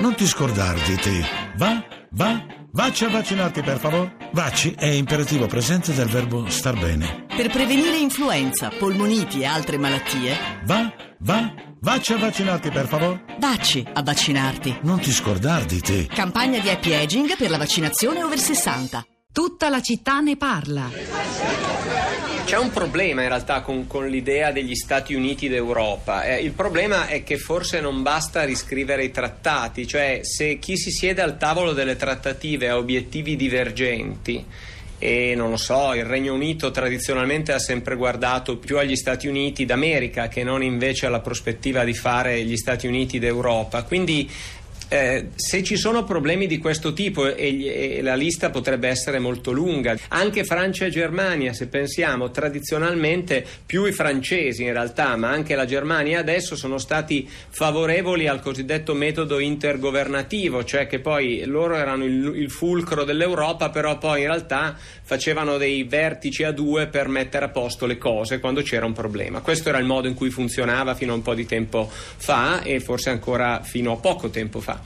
Non ti scordare di te. Va, va, vacci a vaccinarti per favore. Vacci è imperativo presente del verbo star bene. Per prevenire influenza, polmoniti e altre malattie, Va, va, vacci a vaccinarti per favore. vacci a vaccinarti. Non ti scordare di te. Campagna di happy aging per la vaccinazione over 60. Tutta la città ne parla. C'è un problema in realtà con, con l'idea degli Stati Uniti d'Europa. Eh, il problema è che forse non basta riscrivere i trattati, cioè se chi si siede al tavolo delle trattative ha obiettivi divergenti e non lo so, il Regno Unito tradizionalmente ha sempre guardato più agli Stati Uniti d'America che non invece alla prospettiva di fare gli Stati Uniti d'Europa. Quindi eh, se ci sono problemi di questo tipo e, e, la lista potrebbe essere molto lunga, anche Francia e Germania, se pensiamo tradizionalmente più i francesi in realtà, ma anche la Germania adesso sono stati favorevoli al cosiddetto metodo intergovernativo, cioè che poi loro erano il, il fulcro dell'Europa, però poi in realtà facevano dei vertici a due per mettere a posto le cose quando c'era un problema. Questo era il modo in cui funzionava fino a un po' di tempo fa e forse ancora fino a poco tempo fa.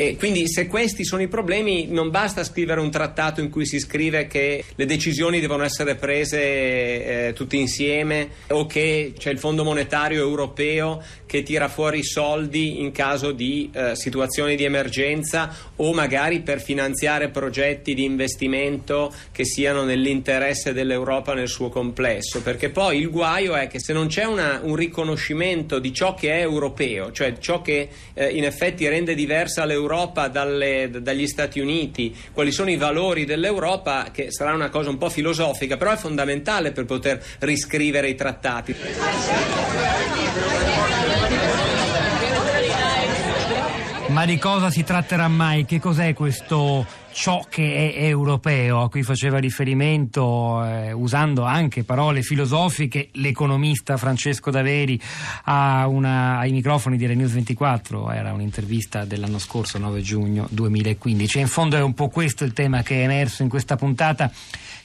E quindi se questi sono i problemi non basta scrivere un trattato in cui si scrive che le decisioni devono essere prese eh, tutte insieme o che c'è il Fondo Monetario Europeo che tira fuori i soldi in caso di eh, situazioni di emergenza o magari per finanziare progetti di investimento che siano nell'interesse dell'Europa nel suo complesso, perché poi il guaio è che se non c'è una, un riconoscimento di ciò che è europeo, cioè ciò che eh, in effetti rende diversa l'Europa dalle, dagli Stati Uniti, quali sono i valori dell'Europa, che sarà una cosa un po' filosofica, però è fondamentale per poter riscrivere i trattati. Ma di cosa si tratterà mai? Che cos'è questo ciò che è europeo, a cui faceva riferimento eh, usando anche parole filosofiche l'economista Francesco Daveri una, ai microfoni di Renews 24, era un'intervista dell'anno scorso 9 giugno 2015 e in fondo è un po' questo il tema che è emerso in questa puntata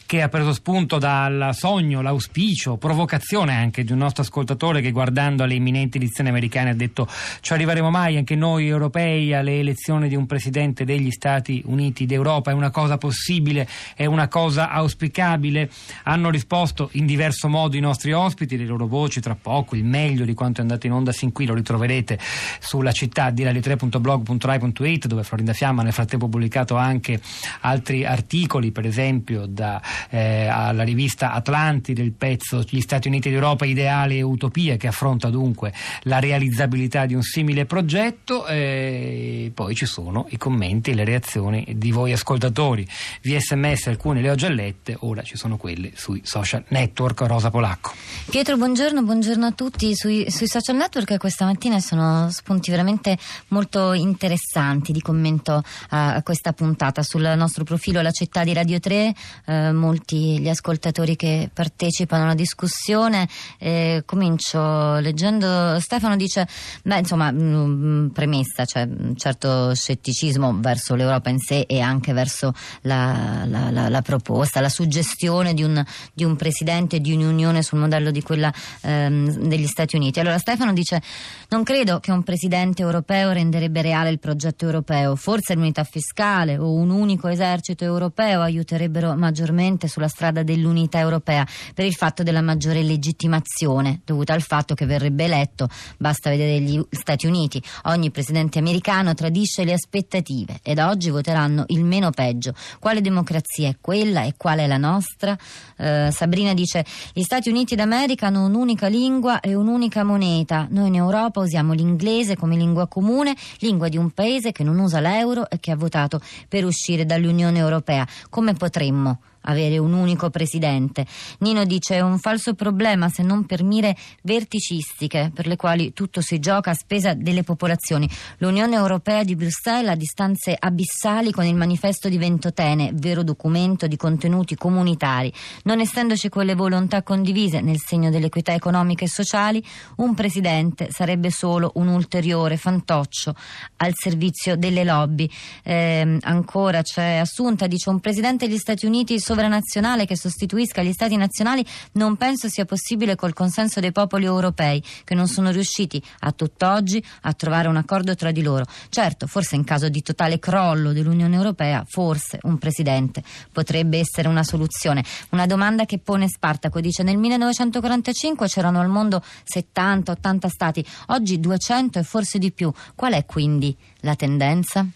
che ha preso spunto dal sogno, l'auspicio, provocazione anche di un nostro ascoltatore che guardando alle imminenti elezioni americane ha detto ci arriveremo mai anche noi europei alle elezioni di un presidente degli Stati Uniti d'Europa, è una cosa possibile, è una cosa auspicabile? Hanno risposto in diverso modo i nostri ospiti, le loro voci tra poco, il meglio di quanto è andato in onda sin qui lo ritroverete sulla città di radio3.blog.rai.it dove Florinda Fiamma nel frattempo ha pubblicato anche altri articoli, per esempio da eh, alla rivista Atlanti del pezzo Gli Stati Uniti d'Europa, ideali e utopie, che affronta dunque la realizzabilità di un simile progetto. E poi ci sono i commenti e le reazioni di voi ascoltatori. Via sms alcune le ho già lette, ora ci sono quelle sui social network. Rosa Polacco. Pietro, buongiorno, buongiorno a tutti. Sui, sui social network questa mattina sono spunti veramente molto interessanti di commento a questa puntata. Sul nostro profilo La città di Radio 3 eh, molti gli ascoltatori che partecipano alla discussione. Eh, comincio leggendo Stefano dice, beh insomma, mh, mm, premessa, c'è cioè, un certo scetticismo verso l'Europa in sé e anche verso la, la, la, la proposta, la suggestione di un, di un, presidente di un'unione sul modello di quella ehm, degli Stati Uniti. Allora Stefano dice, non credo che un presidente europeo renderebbe reale il progetto europeo, forse l'unità fiscale o un unico esercito europeo aiuterebbero maggiormente sicuramente sulla strada dell'unità europea per il fatto della maggiore legittimazione dovuta al fatto che verrebbe eletto, basta vedere gli Stati Uniti, ogni presidente americano tradisce le aspettative ed oggi voteranno il meno peggio. Quale democrazia è quella e quale è la nostra? Eh, Sabrina dice gli Stati Uniti d'America hanno un'unica lingua e un'unica moneta, noi in Europa usiamo l'inglese come lingua comune, lingua di un paese che non usa l'euro e che ha votato per uscire dall'Unione Europea. Come potremmo avere un unico presidente. Nino dice è un falso problema se non per mire verticistiche per le quali tutto si gioca a spesa delle popolazioni. L'Unione Europea di Bruxelles ha distanze abissali con il manifesto di Ventotene, vero documento di contenuti comunitari. Non essendoci quelle volontà condivise nel segno dell'equità economica e sociali, un presidente sarebbe solo un ulteriore fantoccio al servizio delle lobby. Eh, ancora c'è Assunta, dice un presidente degli Stati Uniti solo sovranazionale che sostituisca gli stati nazionali non penso sia possibile col consenso dei popoli europei che non sono riusciti a tutt'oggi a trovare un accordo tra di loro. Certo, forse in caso di totale crollo dell'Unione Europea, forse un presidente potrebbe essere una soluzione. Una domanda che pone Spartaco dice nel 1945 c'erano al mondo 70-80 stati, oggi 200 e forse di più. Qual è quindi la tendenza?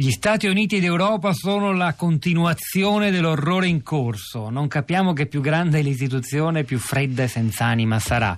Gli Stati Uniti d'Europa sono la continuazione dell'orrore in corso. Non capiamo che più grande è l'istituzione, più fredda e senza anima sarà.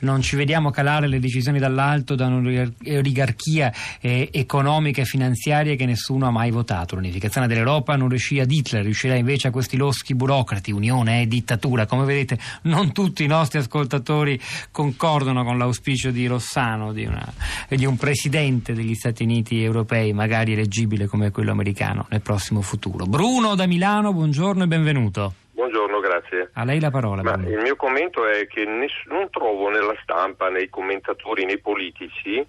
Non ci vediamo calare le decisioni dall'alto da un'oligarchia eh, economica e finanziaria che nessuno ha mai votato. L'unificazione dell'Europa non riuscì ad Hitler, riuscirà invece a questi loschi burocrati. Unione è dittatura. Come vedete, non tutti i nostri ascoltatori concordano con l'auspicio di Rossano, di, una, di un presidente degli Stati Uniti europei, magari eleggibile possibile come quello americano nel prossimo futuro. Bruno da Milano, buongiorno e benvenuto. Buongiorno, grazie. A lei la parola. Il mio commento è che ness- non trovo nella stampa, nei commentatori, nei politici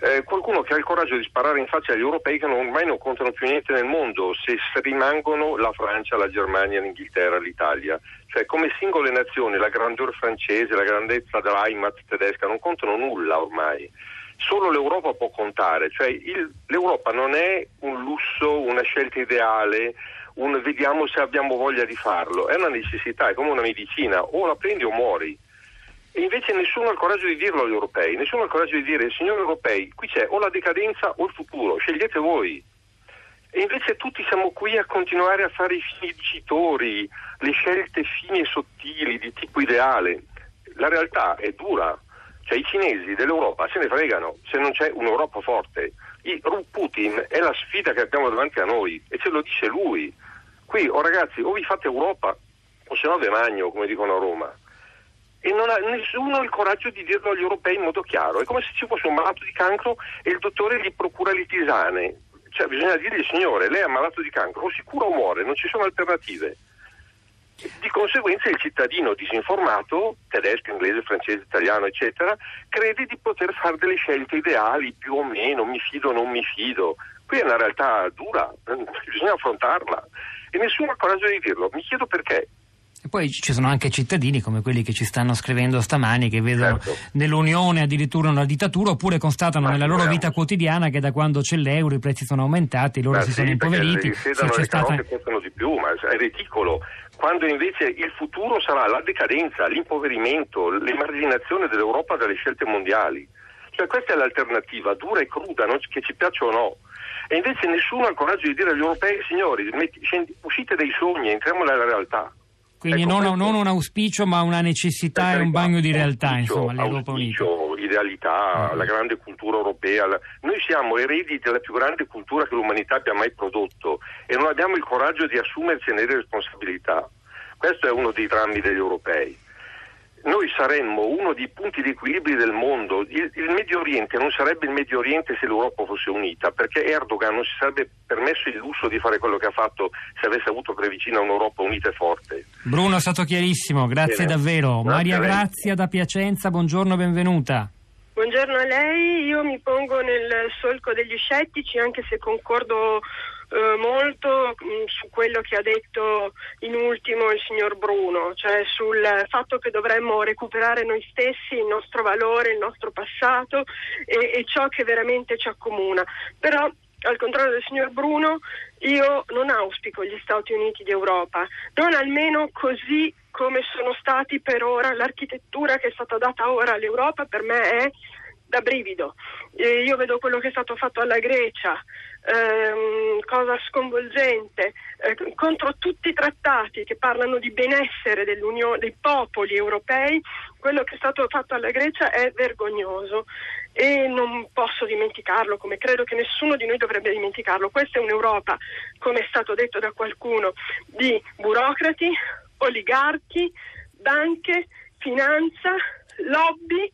eh, qualcuno che ha il coraggio di sparare in faccia agli europei che non, ormai non contano più niente nel mondo se rimangono la Francia, la Germania, l'Inghilterra, l'Italia. Cioè come singole nazioni la grandeur francese, la grandezza dell'Heimat tedesca non contano nulla ormai solo l'Europa può contare, cioè il, l'Europa non è un lusso, una scelta ideale, un vediamo se abbiamo voglia di farlo, è una necessità, è come una medicina, o la prendi o muori. E invece nessuno ha il coraggio di dirlo agli europei, nessuno ha il coraggio di dire, signori europei, qui c'è o la decadenza o il futuro, scegliete voi. E invece tutti siamo qui a continuare a fare i fini dicitori, le scelte fini e sottili di tipo ideale. La realtà è dura, cioè i cinesi dell'Europa se ne fregano se non c'è un'Europa forte. I, Putin è la sfida che abbiamo davanti a noi e ce lo dice lui. Qui, oh ragazzi, o vi fate Europa o se no ve magno, come dicono a Roma. E non ha nessuno il coraggio di dirlo agli europei in modo chiaro. È come se ci fosse un malato di cancro e il dottore gli procura le tisane. Cioè bisogna dirgli, signore, lei è malato di cancro, o sicuro o muore, non ci sono alternative. Di conseguenza il cittadino disinformato, tedesco, inglese, francese, italiano, eccetera, crede di poter fare delle scelte ideali, più o meno, mi fido o non mi fido. Qui è una realtà dura, bisogna affrontarla e nessuno ha coraggio di dirlo. Mi chiedo perché. E poi ci sono anche cittadini come quelli che ci stanno scrivendo stamani che vedono certo. nell'Unione addirittura una dittatura oppure constatano Ma nella loro vita quotidiana che da quando c'è l'euro i prezzi sono aumentati, loro ma si sì, sono impoveriti. Se c'è stata... costano di più, ma è ridicolo. Quando invece il futuro sarà la decadenza, l'impoverimento, l'emarginazione dell'Europa dalle scelte mondiali. Cioè questa è l'alternativa, dura e cruda, non, che ci piaccia o no. E invece nessuno ha il coraggio di dire agli europei, signori, metti, uscite dai sogni, entriamo nella realtà. Quindi ecco, non, non, un auspicio ma una necessità e un bagno di realtà, auspicio, insomma, l'Europa Unita. idealità, mm. la grande cultura europea. Noi siamo eredi della più grande cultura che l'umanità abbia mai prodotto e non abbiamo il coraggio di assumercene le responsabilità. Questo è uno dei drammi degli europei noi saremmo uno dei punti di equilibrio del mondo. Il, il, Medio Oriente non sarebbe il Medio Oriente se l'Europa fosse unita, perché Erdogan non si sarebbe permesso il lusso di fare quello che ha fatto se avesse avuto per vicino un'Europa unita e forte. Bruno è stato chiarissimo, grazie Bene. davvero. Grazie Maria Grazia da Piacenza, buongiorno, benvenuta. Buongiorno a lei, io mi pongo nel solco degli scettici anche se concordo eh, molto mh, mm, su quello che ha detto in ultimo il signor Bruno, cioè sul fatto che dovremmo recuperare noi stessi, il nostro valore, il nostro passato e, e ciò che veramente ci accomuna. Però al contrario del signor Bruno, io non auspico gli Stati Uniti d'Europa, non almeno così come sono stati per ora, l'architettura che è stata data ora all'Europa per me è da brivido. Eh, io vedo quello che è stato fatto alla Grecia, ehm, cosa sconvolgente, eh, contro tutti i trattati che parlano di benessere dei popoli europei, quello che è stato fatto alla Grecia è vergognoso e non posso dimenticarlo, come credo che nessuno di noi dovrebbe dimenticarlo. Questa è un'Europa, come è stato detto da qualcuno, di burocrati, oligarchi, banche, finanza, lobby,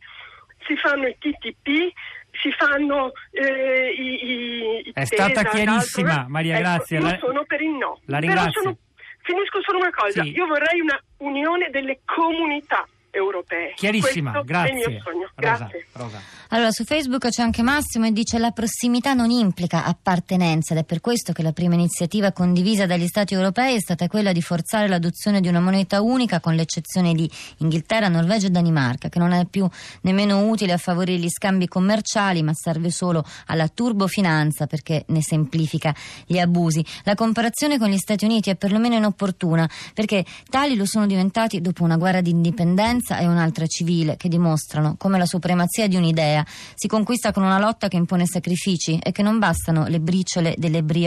si fanno i TTP, si fanno eh, i, i, È stata chiarissima, Maria ecco, Grazia. Io la... sono per il no. La ringrazio. Sono... Finisco solo una cosa, sì. io vorrei una unione delle comunità europee. Chiarissima, Questo grazie. È il mio sogno. Rosa, Grazie. Rosa. Allora, su Facebook c'è anche Massimo e dice la prossimità non implica appartenenza ed è per questo che la prima iniziativa condivisa dagli Stati europei è stata quella di forzare l'adozione di una moneta unica con l'eccezione di Inghilterra, Norvegia e Danimarca, che non è più nemmeno utile a favorire gli scambi commerciali, ma serve solo alla turbofinanza perché ne semplifica gli abusi. La comparazione con gli Stati Uniti è perlomeno inopportuna perché tali lo sono diventati dopo una guerra di indipendenza e un'altra civile che dimostrano come la supremazia di un'idea si conquista con una lotta che impone sacrifici e che non bastano le briciole delle brioche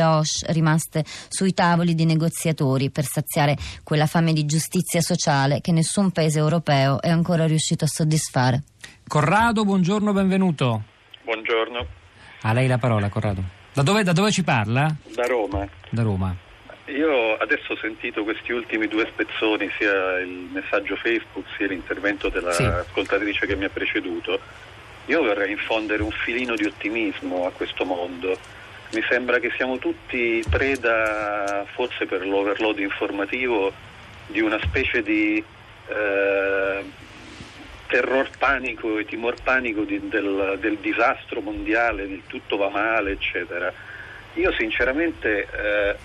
rimaste sui tavoli di negoziatori per saziare quella fame di giustizia sociale che nessun paese europeo è ancora riuscito a soddisfare. Corrado, buongiorno, benvenuto. Buongiorno, A lei la parola, Corrado. Da dove, da dove ci parla? da Roma. Da Roma. Io adesso ho sentito questi ultimi due spezzoni, sia il messaggio Facebook sia l'intervento Sì. dell'ascoltatrice che mi ha preceduto. Io vorrei infondere un filino di ottimismo a questo mondo. Mi sembra che siamo tutti preda, forse per l'overload informativo, di una specie di eh, terror panico e timor panico di- del, del disastro mondiale, il tutto va male, eccetera. Io sinceramente eh,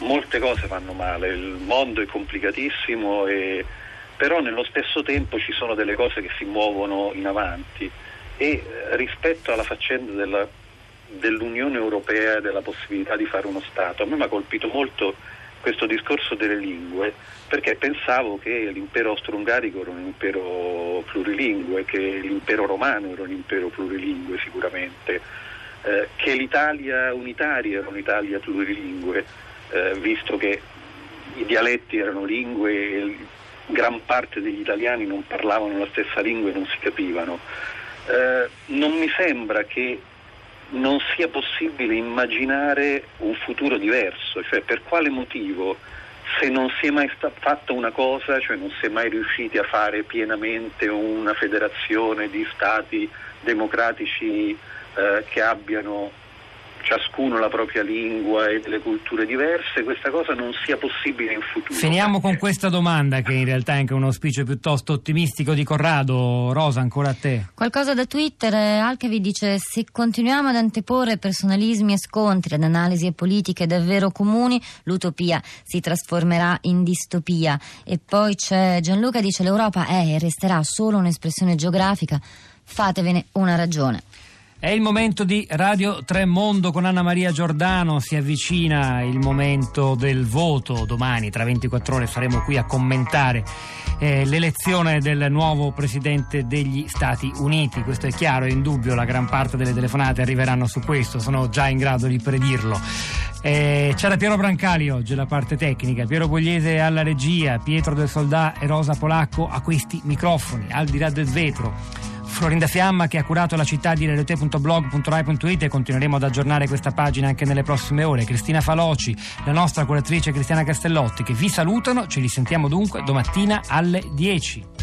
molte cose vanno male, il mondo è complicatissimo, e, però nello stesso tempo ci sono delle cose che si muovono in avanti e eh, rispetto alla faccenda della- dell'Unione Europea e della possibilità di fare uno Stato, a me mi ha colpito molto questo discorso delle lingue perché pensavo che l'impero austro-ungarico era un impero plurilingue, che l'impero romano era un impero plurilingue sicuramente, eh, che l'Italia unitaria era un'Italia plurilingue, eh, visto che i dialetti erano lingue e gran parte degli italiani non parlavano la stessa lingua e non si capivano. Eh, non mi sembra che non sia possibile immaginare un futuro diverso, cioè per quale motivo se non si è mai sta- fatta una cosa, cioè non si è mai riusciti a fare pienamente una federazione di stati democratici eh, che abbiano ciascuno la propria lingua e delle culture diverse, questa cosa non sia possibile in futuro. Finiamo con questa domanda che in realtà è anche un auspicio piuttosto ottimistico di Corrado. Rosa, ancora a te. Qualcosa da Twitter, eh, Alcavi dice se continuiamo ad anteporre personalismi e scontri ad analisi e politiche davvero comuni, l'utopia si trasformerà in distopia. E poi c'è Gianluca dice l'Europa è e resterà solo un'espressione geografica, fatevene una ragione. È il momento di Radio Tremondo con Anna Maria Giordano, si avvicina il momento del voto, domani tra 24 ore saremo qui a commentare eh, l'elezione del nuovo Presidente degli Stati Uniti, questo è chiaro, è indubbio, la gran parte delle telefonate arriveranno su questo, sono già in grado di predirlo. Eh, c'era Piero Brancali oggi, la parte tecnica, Piero Bogliese alla regia, Pietro del Soldà e Rosa Polacco a questi microfoni, al di là del vetro. Florinda Fiamma che ha curato la città di radiote.blog.rai.it e continueremo ad aggiornare questa pagina anche nelle prossime ore. Cristina Faloci, la nostra curatrice Cristiana Castellotti che vi salutano, ci risentiamo dunque domattina alle 10.